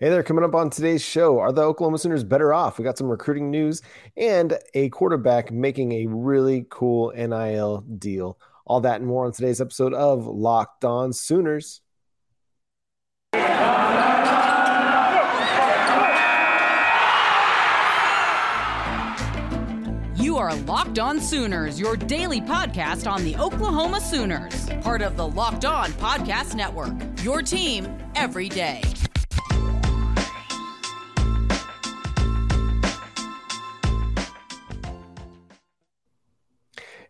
Hey there, coming up on today's show, are the Oklahoma Sooners better off? We got some recruiting news and a quarterback making a really cool NIL deal. All that and more on today's episode of Locked On Sooners. You are Locked On Sooners, your daily podcast on the Oklahoma Sooners, part of the Locked On Podcast Network. Your team every day.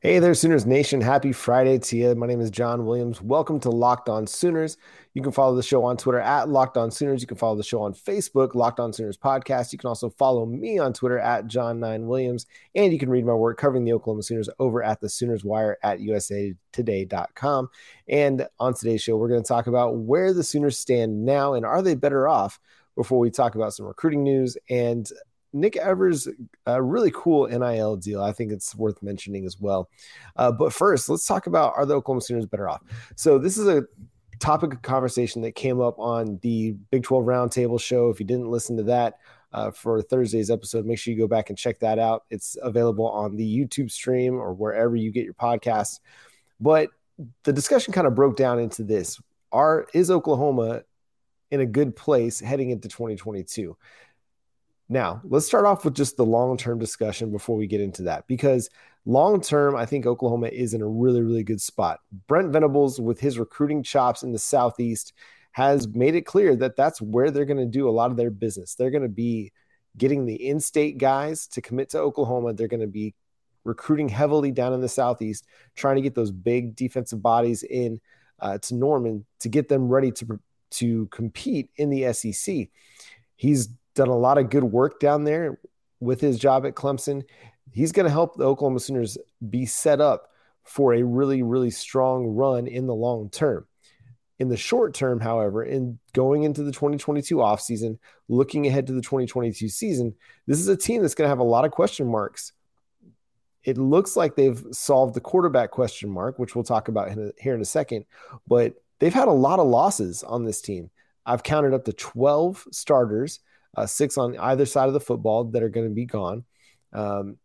Hey there, Sooners Nation. Happy Friday to you. My name is John Williams. Welcome to Locked On Sooners. You can follow the show on Twitter at Locked On Sooners. You can follow the show on Facebook, Locked On Sooners Podcast. You can also follow me on Twitter at John9Williams. And you can read my work covering the Oklahoma Sooners over at the Sooners Wire at usatoday.com. And on today's show, we're going to talk about where the Sooners stand now and are they better off before we talk about some recruiting news and Nick Evers, a really cool NIL deal. I think it's worth mentioning as well. Uh, but first, let's talk about are the Oklahoma Sooners better off? So this is a topic of conversation that came up on the Big 12 Roundtable show. If you didn't listen to that uh, for Thursday's episode, make sure you go back and check that out. It's available on the YouTube stream or wherever you get your podcasts. But the discussion kind of broke down into this: Are is Oklahoma in a good place heading into 2022? Now, let's start off with just the long term discussion before we get into that, because long term, I think Oklahoma is in a really, really good spot. Brent Venables, with his recruiting chops in the Southeast, has made it clear that that's where they're going to do a lot of their business. They're going to be getting the in state guys to commit to Oklahoma. They're going to be recruiting heavily down in the Southeast, trying to get those big defensive bodies in uh, to Norman to get them ready to, to compete in the SEC. He's done a lot of good work down there with his job at Clemson. He's going to help the Oklahoma Sooners be set up for a really, really strong run in the long term. In the short term, however, in going into the 2022 offseason, looking ahead to the 2022 season, this is a team that's going to have a lot of question marks. It looks like they've solved the quarterback question mark, which we'll talk about here in a second, but they've had a lot of losses on this team. I've counted up to 12 starters uh, six on either side of the football that are going to be gone. Um,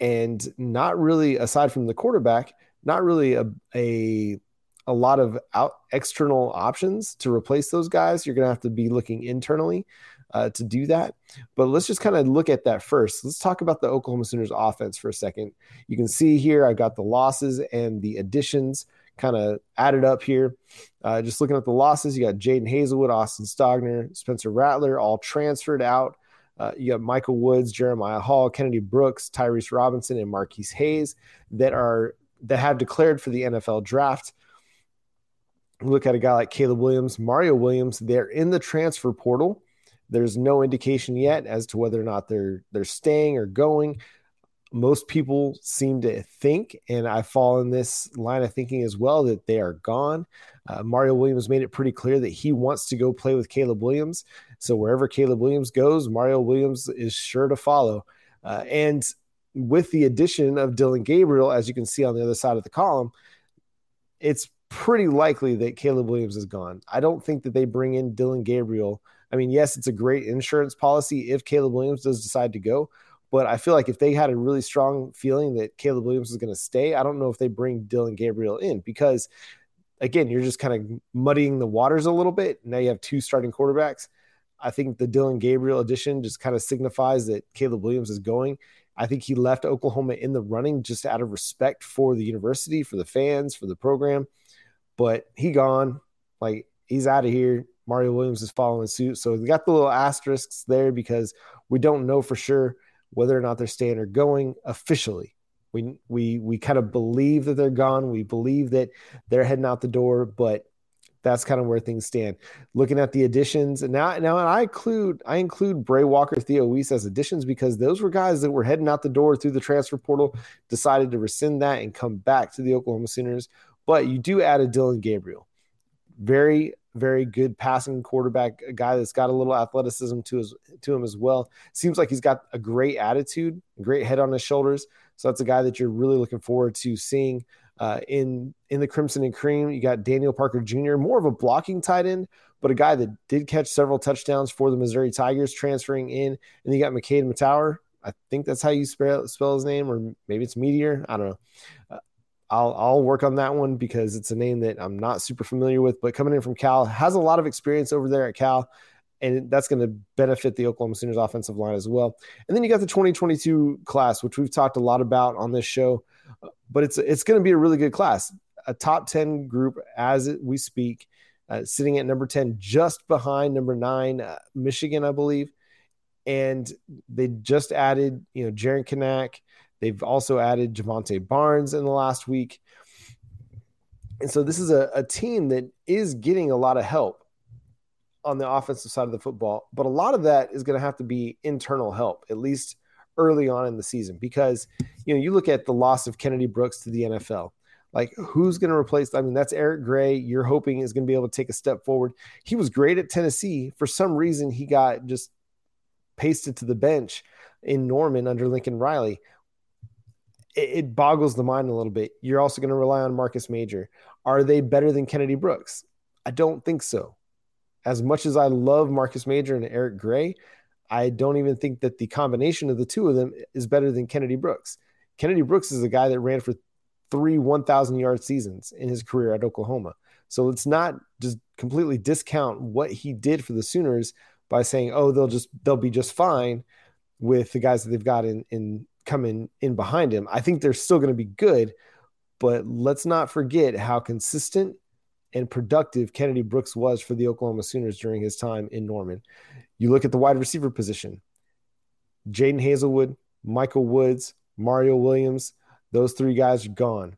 and not really, aside from the quarterback, not really a, a, a lot of out external options to replace those guys. You're going to have to be looking internally uh, to do that. But let's just kind of look at that first. Let's talk about the Oklahoma Sooners offense for a second. You can see here I've got the losses and the additions kind of added up here. Uh, just looking at the losses, you got Jadon Haselwood, Austin Stogner, Spencer Rattler, all transferred out. Uh, you got Michael Woods, Jeremiah Hall, Kennedy Brooks, Tyrese Robinson, and Marquis Hayes that are that have declared for the NFL draft. Look at a guy like Caleb Williams, Mario Williams. They're in the transfer portal. There's no indication yet as to whether or not they're they're staying or going most people seem to think, and I fall in this line of thinking as well, that they are gone. Uh, Mario Williams made it pretty clear that he wants to go play with Caleb Williams. So wherever Caleb Williams goes, Mario Williams is sure to follow. Uh, and with the addition of Dillon Gabriel, as you can see on the other side of the column, it's pretty likely that Caleb Williams is gone. I don't think that they bring in Dillon Gabriel. I mean, yes, it's a great insurance policy if Caleb Williams does decide to go, but I feel like if they had a really strong feeling that Caleb Williams was going to stay, I don't know if they bring Dillon Gabriel in because, again, you're just kind of muddying the waters a little bit. Now you have two starting quarterbacks. I think the Dillon Gabriel addition just kind of signifies that Caleb Williams is going. I think he left Oklahoma in the running just out of respect for the university, for the fans, for the program. But he gone. Like he's out of here. Mario Williams is following suit. So we got the little asterisks there because we don't know for sure whether or not they're staying or going officially. We we we kind of believe that they're gone. We believe that they're heading out the door, but that's kind of where things stand. Looking at the additions, and now now I include I include Bray Walker, Theo Wease as additions because those were guys that were heading out the door through the transfer portal, decided to rescind that and come back to the Oklahoma Sooners. But you do add a Dillon Gabriel, very very good passing quarterback, a guy that's got a little athleticism to his to him as well. Seems like he's got a great attitude, great head on his shoulders. So that's a guy that you're really looking forward to seeing uh, in in the Crimson and Cream. You got Daniel Parker Jr., more of a blocking tight end, but a guy that did catch several touchdowns for the Missouri Tigers transferring in. And you got McKade Mettauer. I think that's how you spell, spell his name, or maybe it's Meteor. I don't know. Uh, I'll I'll work on that one because it's a name that I'm not super familiar with. But coming in from Cal, has a lot of experience over there at Cal, and that's going to benefit the Oklahoma Sooners offensive line as well. And then you got the 2022 class, which we've talked a lot about on this show, but it's it's going to be a really good class, a top 10 group as we speak, uh, sitting at number 10, just behind number nine, uh, Michigan, I believe. And they just added, you know, Jaren Kanak They've also added Jovantae Barnes in the last week. And so this is a, a team that is getting a lot of help on the offensive side of the football, but a lot of that is going to have to be internal help, at least early on in the season, because you know you look at the loss of Kennedy Brooks to the NFL. Like, who's going to replace? I mean, that's Eric Gray. You're hoping is going to be able to take a step forward. He was great at Tennessee. For some reason, he got just pasted to the bench in Norman under Lincoln Riley it, boggles the mind a little bit. You're also going to rely on Marcus Major. Are they better than Kennedy Brooks? I don't think so. As much as I love Marcus Major and Eric Gray, I don't even think that the combination of the two of them is better than Kennedy Brooks. Kennedy Brooks is a guy that ran for three 1,000 yard seasons in his career at Oklahoma. So let's not just completely discount what he did for the Sooners by saying, oh, they'll just they'll be just fine with the guys that they've got in in coming in behind him. I think they're still going to be good, but let's not forget how consistent and productive Kennedy Brooks was for the Oklahoma Sooners during his time in Norman. You look at the wide receiver position Jadon Haselwood, Michael Woods, Mario Williams, those three guys are gone.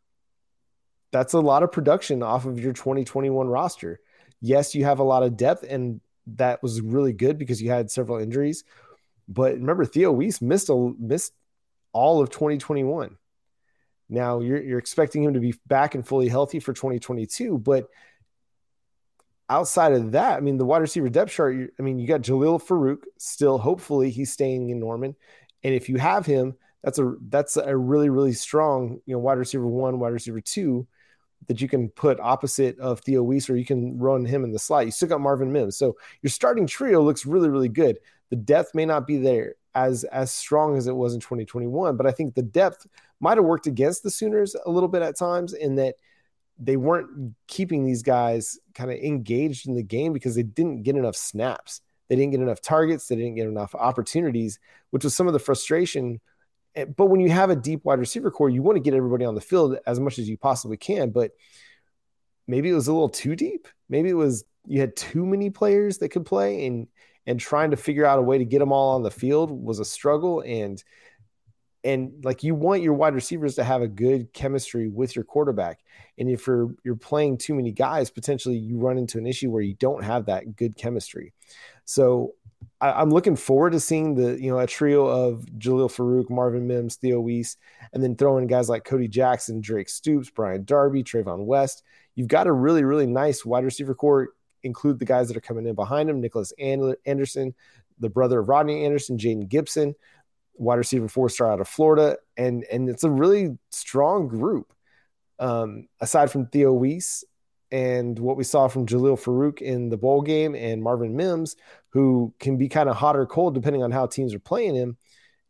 That's a lot of production off of your 2021 roster. Yes, you have a lot of depth, and that was really good because you had several injuries. But remember, Theo Wease missed a missed all of 2021. Now you're, you're expecting him to be back and fully healthy for 2022, but outside of that, I mean, the wide receiver depth chart, I mean, you got Jalil Farooq still, hopefully he's staying in Norman. And if you have him, that's a, that's a really, really strong, you know, wide receiver one, wide receiver two that you can put opposite of Theo Wease, or you can run him in the slot. You still got Marvin Mims. So your starting trio looks really, really good. The depth may not be there as as strong as it was in 2021. But I think the depth might have worked against the Sooners a little bit at times in that they weren't keeping these guys kind of engaged in the game because they didn't get enough snaps. They didn't get enough targets. They didn't get enough opportunities, which was some of the frustration. Eh, but when you have a deep wide receiver core, you want to get everybody on the field as much as you possibly can. But maybe it was a little too deep. Maybe it was you had too many players that could play, and and trying to figure out a way to get them all on the field was a struggle and and like you want your wide receivers to have a good chemistry with your quarterback and if you're you're playing too many guys potentially you run into an issue where you don't have that good chemistry so I, am looking forward to seeing the you know a trio of Jalil Farooq, Marvin Mims, Theo Wease, and then throwing guys like Cody Jackson, Drake Stoops, Brian Darby, Trevon West. You've got a really really nice wide receiver core include the guys that are coming in behind him Nicholas Anderson, the brother of Rodney Anderson, Jaden Gibson, wide receiver four star out of Florida. And, and it's a really strong group. Um, aside from Theo Wease and what we saw from Jalil Farooq in the bowl game and Marvin Mims, who can be kind of hot or cold depending on how teams are playing him.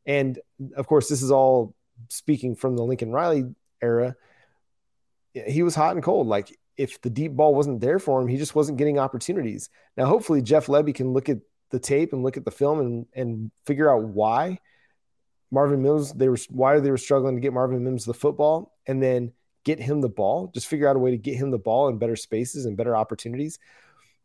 And of course, this is all speaking from the Lincoln Riley era. He was hot and cold. Like if the deep ball wasn't there for him, he just wasn't getting opportunities. Now, hopefully, Jeff Lebby can look at the tape and look at the film and and figure out why Marvin Mims they were why they were struggling to get Marvin Mims the football, and then get him the ball. Just figure out a way to get him the ball in better spaces and better opportunities,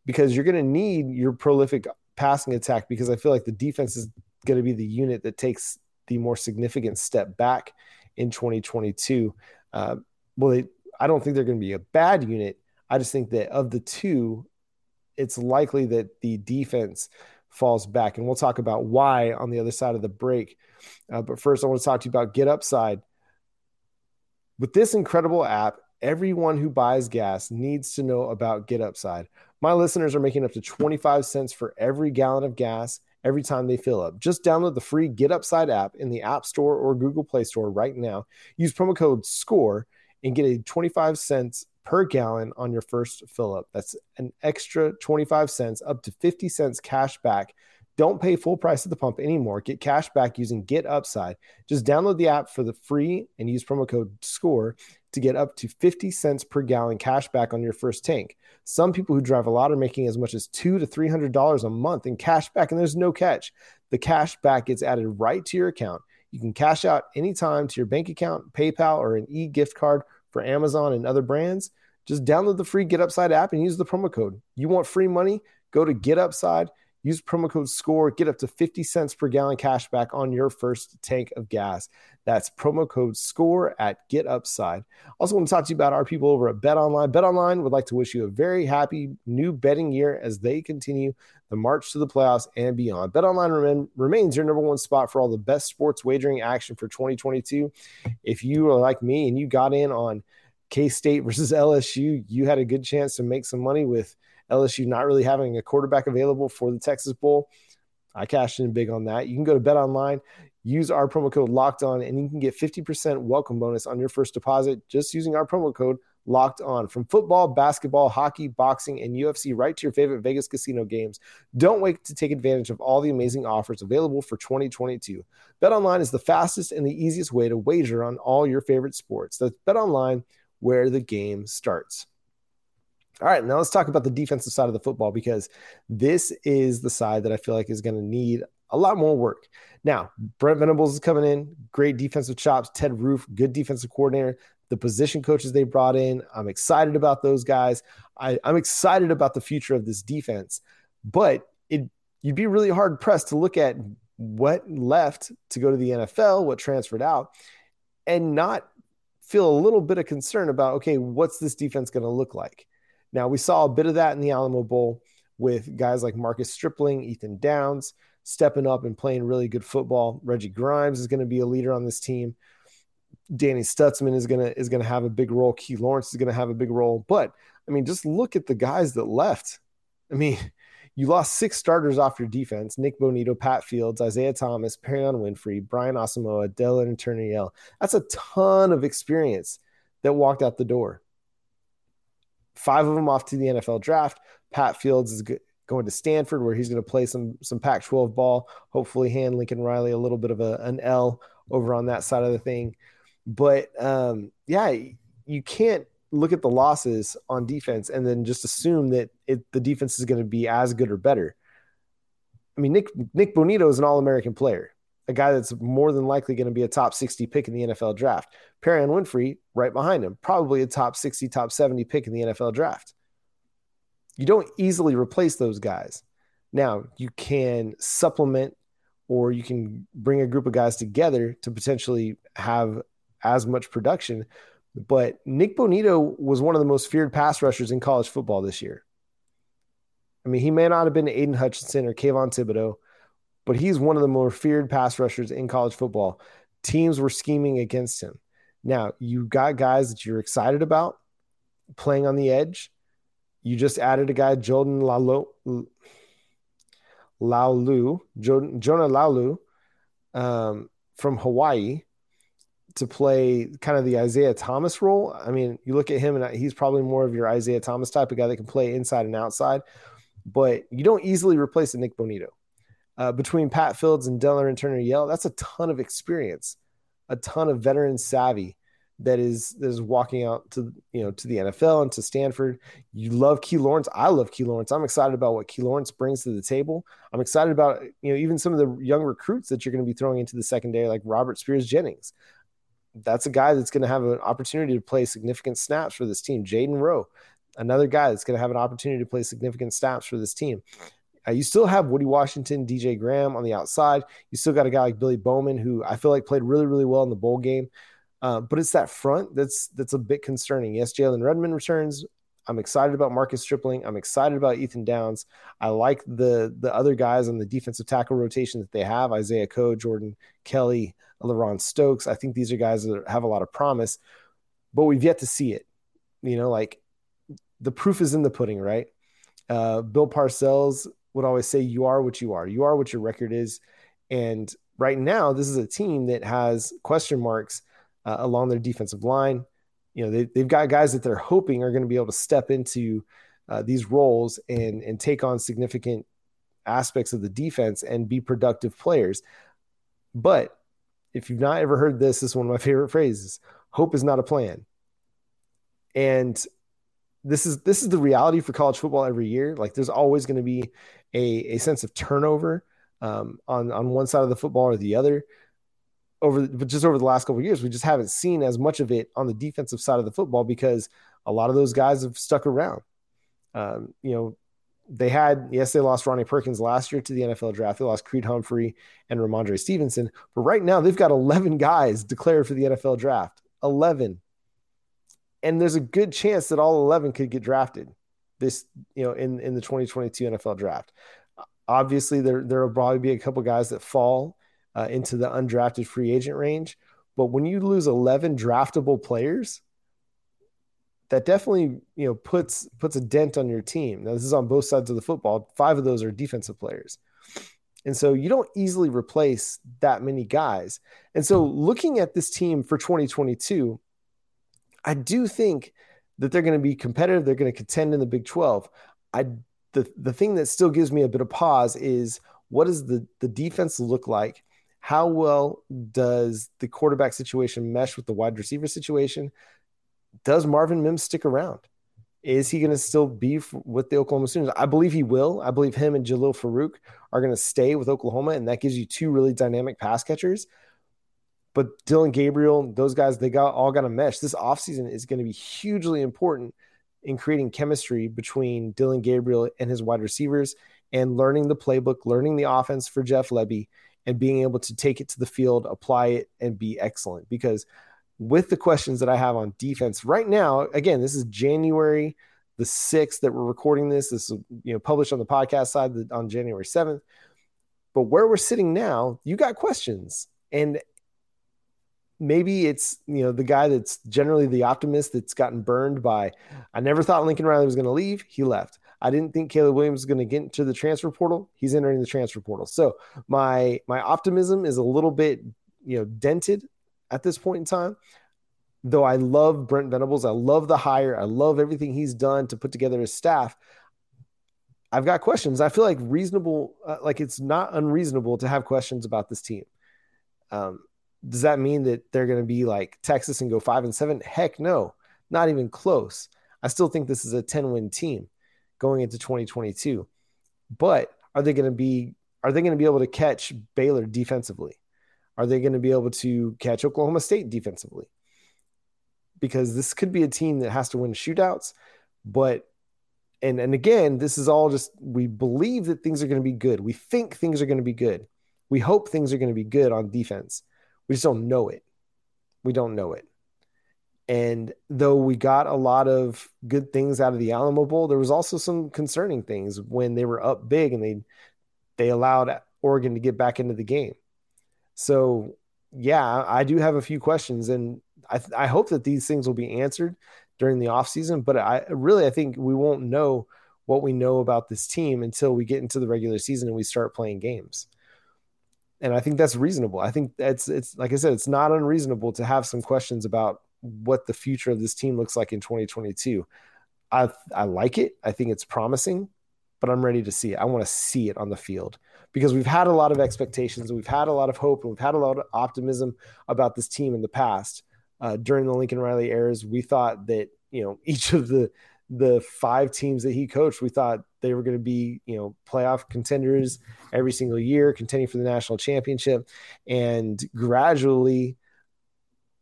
because you're going to need your prolific passing attack. Because I feel like the defense is going to be the unit that takes the more significant step back in 2022. Uh, well, they I don't think they're going to be a bad unit. I just think that of the two, it's likely that the defense falls back. And we'll talk about why on the other side of the break. Uh, but first, I want to talk to you about Get Upside. With this incredible app, everyone who buys gas needs to know about Get Upside. My listeners are making up to 25 cents for every gallon of gas every time they fill up. Just download the free Get Upside app in the App Store or Google Play Store right now. Use promo code SCORE and get a 25 cents per gallon on your first fill up. That's an extra 25 cents up to 50 cents cash back. Don't pay full price at the pump anymore. Get cash back using Get Upside. Just download the app for the free and use promo code SCORE to get up to 50 cents per gallon cash back on your first tank. Some people who drive a lot are making as much as two to three hundred dollars a month in cash back, and there's no catch. The cash back gets added right to your account. You can cash out anytime to your bank account, PayPal, or an e-gift card for Amazon and other brands. Just download the free Get Upside app and use the promo code. You want free money? Go to Get Upside Use promo code SCORE, get up to 50 cents per gallon cash back on your first tank of gas. That's promo code SCORE at Get Upside. Also, want to talk to you about our people over at Bet Online. Bet Online would like to wish you a very happy new betting year as they continue the march to the playoffs and beyond. Bet Online rem- remains your number one spot for all the best sports wagering action for 2022. If you are like me and you got in on K State versus LSU, you had a good chance to make some money with LSU not really having a quarterback available for the Texas Bowl. I cashed in big on that. You can go to Bet Online, use our promo code Locked On, and you can get 50% welcome bonus on your first deposit just using our promo code Locked On. From football, basketball, hockey, boxing, and UFC, right to your favorite Vegas casino games. Don't wait to take advantage of all the amazing offers available for 2022. Bet Online is the fastest and the easiest way to wager on all your favorite sports. That's Bet Online, where the game starts. All right, now let's talk about the defensive side of the football because this is the side that I feel like is going to need a lot more work. Now, Brent Venables is coming in, great defensive chops. Ted Roof, good defensive coordinator. The position coaches they brought in, I'm excited about those guys. I, I'm excited about the future of this defense, but it you'd be really hard pressed to look at what left to go to the NFL, what transferred out, and not feel a little bit of concern about okay, what's this defense going to look like? Now, we saw a bit of that in the Alamo Bowl with guys like Marcus Stripling, Ethan Downs stepping up and playing really good football. Reggie Grimes is going to be a leader on this team. Danny Stutsman is gonna is gonna have a big role. Key Lawrence is gonna have a big role. But I mean, just look at the guys that left. I mean, you lost six starters off your defense: Nik Bonitto, Pat Fields, Isaiah Thomas, Perrion Winfrey, Brian Asamoah, Dylan Turner That's a ton of experience that walked out the door five of them off to the NFL draft. Pat Fields is going to Stanford, where he's going to play some some Pac-12 ball. Hopefully, hand Lincoln Riley a little bit of a, an L over on that side of the thing. But um, yeah, you can't look at the losses on defense and then just assume that it, the defense is going to be as good or better. I mean, Nick Nik Bonitto is an All American player a guy that's more than likely going to be a top 60 pick in the NFL draft. Perrion Winfrey, right behind him, probably a top 60, top 70 pick in the NFL draft. You don't easily replace those guys. Now, you can supplement or you can bring a group of guys together to potentially have as much production. But Nik Bonitto was one of the most feared pass rushers in college football this year. I mean, he may not have been Aidan Hutchinson or Kayvon Thibodeaux, but he's one of the more feared pass rushers in college football. Teams were scheming against him. Now, you got guys that you're excited about playing on the edge. You just added a guy, Jordan Laulu, Laulu Jonah Laulu um, from Hawaii to play kind of the Isaiah Thomas role. I mean, you look at him and he's probably more of your Isaiah Thomas type of guy that can play inside and outside, but you don't easily replace a Nik Bonitto uh, between Pat Fields and Delarrin Turner Yell, that's a ton of experience, a ton of veteran savvy that is that is walking out to you know to the NFL and to Stanford. You love Key Lawrence. I love Key Lawrence. I'm excited about what Key Lawrence brings to the table. I'm excited about you know even some of the young recruits that you're going to be throwing into the secondary, like Robert Spears Jennings. That's a guy that's going to have an opportunity to play significant snaps for this team. Jayden Rowe, another guy that's going to have an opportunity to play significant snaps for this team. Uh, you still have Woody Washington, DJ Graham on the outside. You still got a guy like Billy Bowman, who I feel like played really, really well in the bowl game. Uh, but it's that front that's that's a bit concerning. Yes, Jalen Redmond returns. I'm excited about Marcus Stripling. I'm excited about Ethan Downs. I like the the other guys on the defensive tackle rotation that they have: Isaiah Coe, Jordan Kelly, LaRon Stokes. I think these are guys that have a lot of promise, but we've yet to see it. You know, like the proof is in the pudding, right? Uh, Bill Parcells would always say, You are what you are. You are what your record is. And right now, this is a team that has question marks uh, along their defensive line. you know, they, they've got guys that they're hoping are going to be able to step into uh, these roles and and take on significant aspects of the defense and be productive players. But if you've not ever heard this, this is one of my favorite phrases: "Hope is not a plan." And this is this is the reality for college football every year. Like there's always going to be a, a sense of turnover um, on on one side of the football or the other. Over but just over the last couple years, we just haven't seen as much of it on the defensive side of the football because a lot of those guys have stuck around. Um, you know, they had yes, they lost Ronnie Perkins last year to the NFL draft. They lost Creed Humphrey and Rhamondre Stevenson, but right now they've got 11 guys declared for the NFL draft. 11 and there's a good chance that all 11 could get drafted this you know in in the 2022 NFL draft. Obviously, there there will probably be a couple guys that fall uh, into the undrafted free agent range, but when you lose 11 draftable players, that definitely you know puts puts a dent on your team. Now this is on both sides of the football. Five of those are defensive players. And so you don't easily replace that many guys. And so looking at this team for 2022, I do think that they're going to be competitive. They're going to contend in the Big 12. I the the thing that still gives me a bit of pause is what does the the defense look like? How well does the quarterback situation mesh with the wide receiver situation? Does Marvin Mims stick around? Is he going to still be with the Oklahoma Sooners? I believe he will. I believe him and Jalil Farooq are going to stay with Oklahoma, and that gives you two really dynamic pass catchers. But Dillon Gabriel, those guys, they got all got to mesh. This offseason is going to be hugely important in creating chemistry between Dillon Gabriel and his wide receivers and learning the playbook, learning the offense for Jeff Lebby, and being able to take it to the field, apply it, and be excellent. Because with the questions that I have on defense right now, again, this is January the 6th that we're recording this. This is you know published on the podcast side on January 7th. But where we're sitting now, you got questions. And maybe it's you know the guy that's generally the optimist that's gotten burned by i never thought lincoln riley was going to leave. He left. I didn't think caleb williams was going to get into the transfer portal. He's entering the transfer portal. So my my optimism is a little bit you know dented at this point in time though i love brent venables. I love the hire. I love everything he's done to put together his staff. I've got questions. I feel like reasonable uh, like it's not unreasonable to have questions about this team. Um, does that mean that they're going to be like Texas and go five and seven? Heck no, not even close. I still think this is a 10 win team going into 2022. But are they going to be are they going to be able to catch Baylor defensively? Are they going to be able to catch Oklahoma State defensively? Because this could be a team that has to win shootouts, but and and again, this is all just we believe that things are going to be good. We think things are going to be good. We hope things are going to be good on defense. We just don't know it. We don't know it. And though we got a lot of good things out of the Alamo Bowl, there was also some concerning things when they were up big and they they allowed Oregon to get back into the game. So, yeah, I do have a few questions, and I, I hope that these things will be answered during the offseason. But I really I think we won't know what we know about this team until we get into the regular season and we start playing games and I think that's reasonable. I think that's it's like I said, it's not unreasonable to have some questions about what the future of this team looks like in 2022. I I like it. I think it's promising, but I'm ready to see it. I want to see it on the field because we've had a lot of expectations, we've had a lot of hope, and we've had a lot of optimism about this team in the past. Uh, during the Lincoln Riley eras, we thought that you know each of the the five teams that he coached, we thought they were going to be, you know, playoff contenders every single year, contending for the national championship. And gradually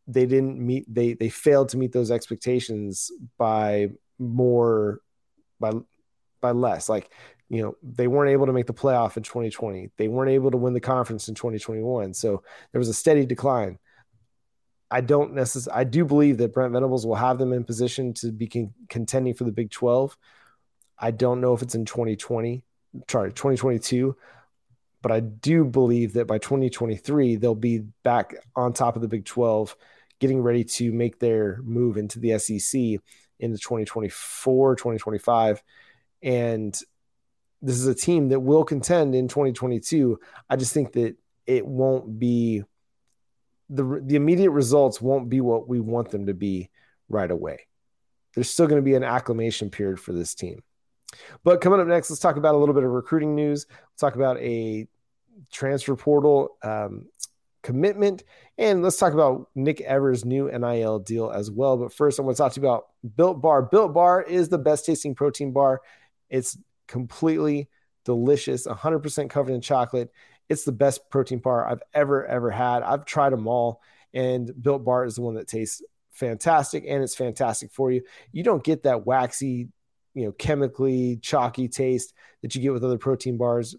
they didn't meet they they failed to meet those expectations by more by by less. Like, you know, they weren't able to make the playoff in 2020. They weren't able to win the conference in 2021. So there was a steady decline. I don't necessarily. I do believe that Brent Venables will have them in position to be con- contending for the Big 12. I don't know if it's in 2020, sorry, 2022, but I do believe that by 2023 they'll be back on top of the Big 12, getting ready to make their move into the SEC into 2024, 2025, and this is a team that will contend in 2022. I just think that it won't be the the immediate results won't be what we want them to be right away. There's still going to be an acclimation period for this team. But coming up next, let's talk about a little bit of recruiting news. Let's talk about a transfer portal um, commitment, and let's talk about Nick Evers' new NIL deal as well. But first, I want to talk to you about Built Bar. Built Bar is the best tasting protein bar. It's completely delicious, 100% covered in chocolate. It's the best protein bar I've ever, ever had. I've tried them all, and Built Bar is the one that tastes fantastic and it's fantastic for you. You don't get that waxy, you know, chemically chalky taste that you get with other protein bars.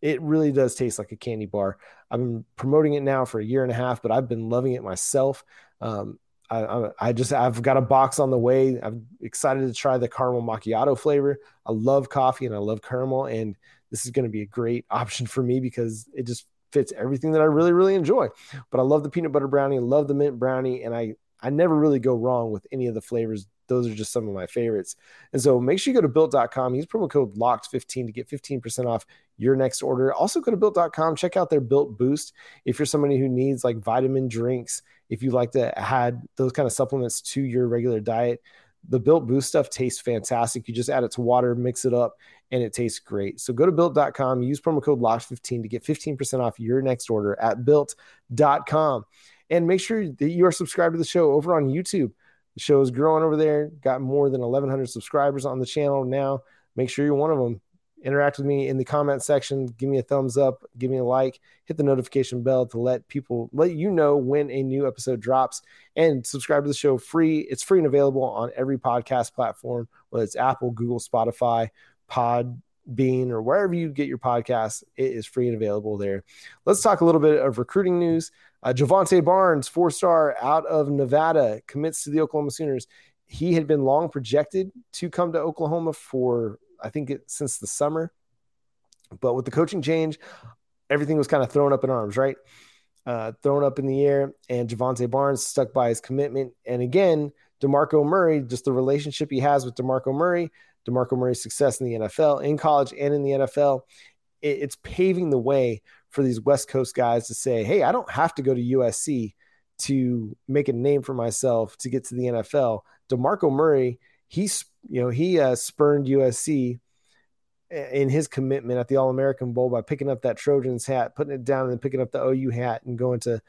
It really does taste like a candy bar. I've been promoting it now for a year and a half, but I've been loving it myself. Um, I, I, just I've got a box on the way. I'm excited to try the caramel macchiato flavor. I love coffee and I love caramel, and this is going to be a great option for me because it just fits everything that I really really enjoy. But I love the peanut butter brownie, love the mint brownie, and I I never really go wrong with any of the flavors. Those are just some of my favorites. And so make sure you go to built.com. Use promo code LOCKED15 to get 15% off your next order. Also go to built.com. Check out their Built Boost. If you're somebody who needs like vitamin drinks if you like to add those kind of supplements to your regular diet. The Built Boost stuff tastes fantastic. You just add it to water, mix it up, and it tastes great. So go to built.com, use promo code locked15 to get 15% off your next order at built.com. And make sure that you are subscribed to the show over on YouTube. The show is growing over there, got more than 1,100 subscribers on the channel now. Make sure you're one of them interact with me in the comment section. Give me a thumbs up, give me a like, hit the notification bell to let people let you know when a new episode drops, and subscribe to the show free. It's free and available on every podcast platform, whether it's Apple, Google, Spotify, Pod. Bean or wherever you get your podcasts, it is free and available there. Let's talk a little bit of recruiting news. Uh, Jovantae Barnes, four star out of Nevada, commits to the Oklahoma Sooners. He had been long projected to come to Oklahoma for I think it, since the summer. But with the coaching change, everything was kind of thrown up in arms, right? Uh, thrown up in the air, and Jovantae Barnes stuck by his commitment. And again, DeMarco Murray, just the relationship he has with DeMarco Murray, DeMarco Murray's success in the NFL, in college and in the NFL, it, it's paving the way for these West Coast guys to say, hey, I don't have to go to USC to make a name for myself to get to the NFL. DeMarco Murray – he's you know he uh, spurned USC in his commitment at the All American Bowl by picking up that Trojans hat, putting it down, and then picking up the OU hat and going to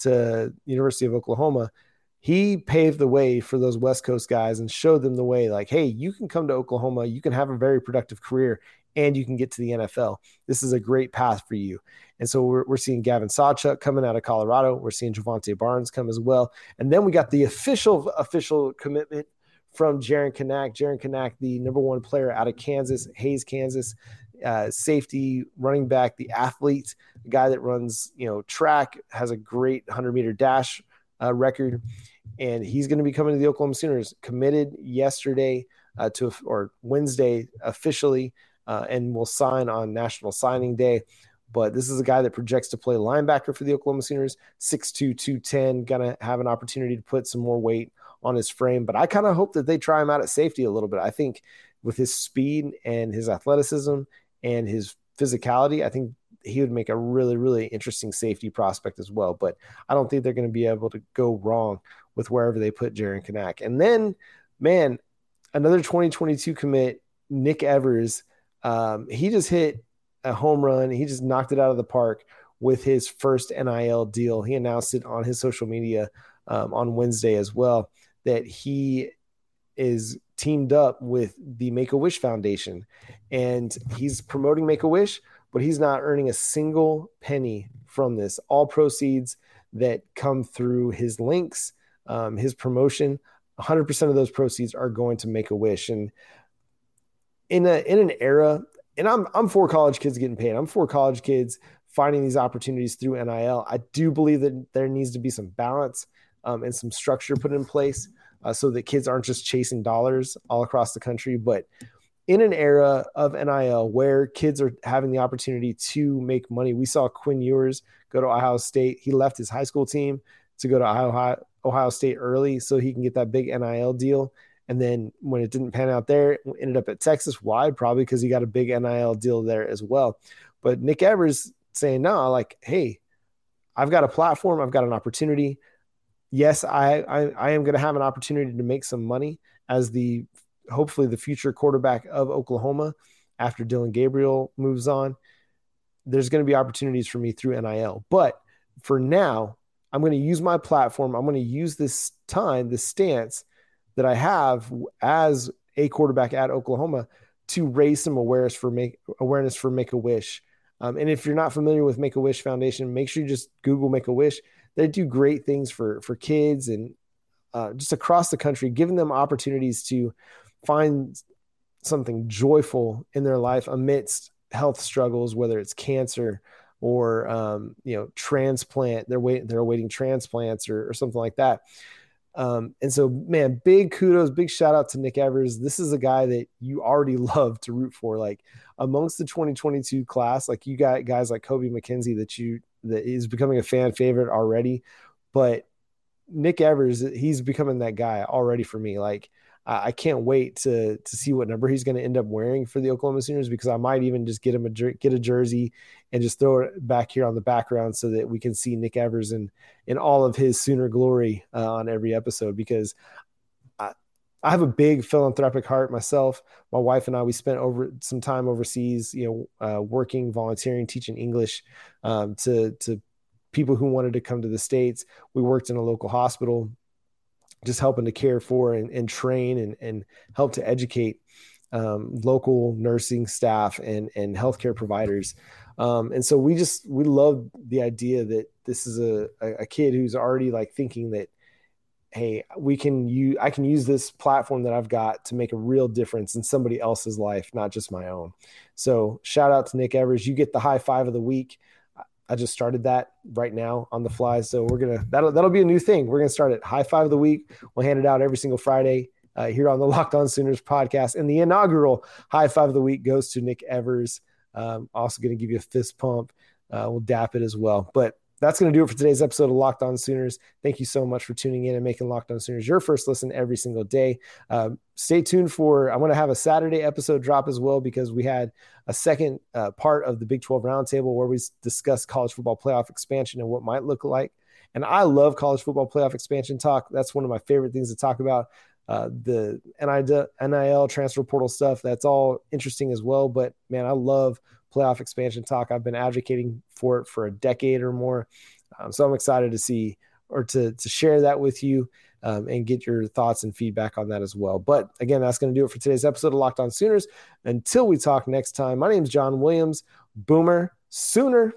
to University of Oklahoma. He paved the way for those West Coast guys and showed them the way. Like, hey, you can come to Oklahoma, you can have a very productive career, and you can get to the NFL. This is a great path for you. And so we're, we're seeing Gavin Sawchuk coming out of Colorado. We're seeing Jovantae Barnes come as well. And then we got the official official commitment from Jaren Kanak. Jaren Kanak, the number one player out of Kansas, Hays, Kansas, uh, safety, running back, the athlete, the guy that runs, you know, track, has a great 100 meter dash uh, record. And he's going to be coming to the Oklahoma Sooners, committed yesterday uh, to, or Wednesday officially, uh, and will sign on National Signing Day. But this is a guy that projects to play linebacker for the Oklahoma Sooners, 6'2, 210, going to have an opportunity to put some more weight on his frame. But I kind of hope that they try him out at safety a little bit. I think with his speed and his athleticism and his physicality, I think he would make a really, really interesting safety prospect as well. But I don't think they're going to be able to go wrong with wherever they put Jaren Kanak. And then, man, another 2022 commit, Nick Evers. Um, he just hit a home run. He just knocked it out of the park with his first NIL deal. He announced it on his social media um, on Wednesday as well that he is teamed up with the Make a Wish Foundation and he's promoting Make a Wish, but he's not earning a single penny from this. All proceeds that come through his links, um, his promotion, 100% of those proceeds are going to Make a Wish. And in a in an era, and I'm I'm for college kids getting paid. I'm for college kids finding these opportunities through NIL. I do believe that there needs to be some balance um, and some structure put in place uh, so that kids aren't just chasing dollars all across the country. But in an era of NIL where kids are having the opportunity to make money, we saw Quinn Ewers go to Ohio State. He left his high school team to go to Ohio, Ohio State early so he can get that big NIL deal. And then when it didn't pan out there, ended up at Texas. Why? Probably because he got a big NIL deal there as well. But Nick Evers saying, no, like, hey, I've got a platform, I've got an opportunity yes, I, I, I am going to have an opportunity to make some money as the hopefully the future quarterback of Oklahoma after Dillon Gabriel moves on. There's going to be opportunities for me through NIL, but for now, I'm going to use my platform. I'm going to use this time, this stance that I have as a quarterback at Oklahoma to raise some awareness for make awareness for Make a Wish. Um, and if you're not familiar with Make a Wish Foundation, make sure you just Google Make a Wish. They do great things for for kids and uh, just across the country, giving them opportunities to find something joyful in their life amidst health struggles, whether it's cancer or um, you know transplant. They're waiting. They're awaiting transplants or, or something like that. Um, and so, man, big kudos, big shout out to Nick Evers. This is a guy that you already love to root for. Like amongst the 2022 class, like you got guys like Kobie McKinzie that you that is becoming a fan favorite already. But Nick Evers, he's becoming that guy already for me. Like I can't wait to to see what number he's going to end up wearing for the Oklahoma Sooners because I might even just get him a get a jersey and just throw it back here on the background so that we can see Nick Evers in in all of his Sooner glory uh, on every episode because I, I have a big philanthropic heart myself. My wife and I we spent over some time overseas, you know, uh, working, volunteering, teaching English um, to to people who wanted to come to the states. We worked in a local hospital just helping to care for and, and train and, and help to educate um, local nursing staff and, and healthcare providers. Um, and so we just, we love the idea that this is a, a kid who's already like thinking that, Hey, we can use, I can use this platform that I've got to make a real difference in somebody else's life, not just my own. So shout out to Nick Evers. You get the high five of the week. I just started that right now on the fly. So we're gonna that'll that'll be a new thing. We're gonna start it high five of the week. We'll hand it out every single Friday uh, here on the Locked On Sooners podcast. And the inaugural high five of the week goes to Nick Evers. Um, also to give you a fist pump. Uh, we'll dap it as well. But that's going to do it for today's episode of Locked On Sooners. Thank you so much for tuning in and making Locked On Sooners your first listen every single day. Um, stay tuned for, I want to have a Saturday episode drop as well because we had a second uh, part of the Big 12 Roundtable where we discussed college football playoff expansion and what might look like. And I love college football playoff expansion talk. That's one of my favorite things to talk about. Uh, the NIL transfer portal stuff, that's all interesting as well. But man, I love playoff expansion talk. I've been advocating for it for a decade or more. Um, so I'm excited to see or to, to share that with you um, and get your thoughts and feedback on that as well. But again, that's going to do it for today's episode of Locked On Sooners. Until we talk next time, my name is John Williams. Boomer Sooner.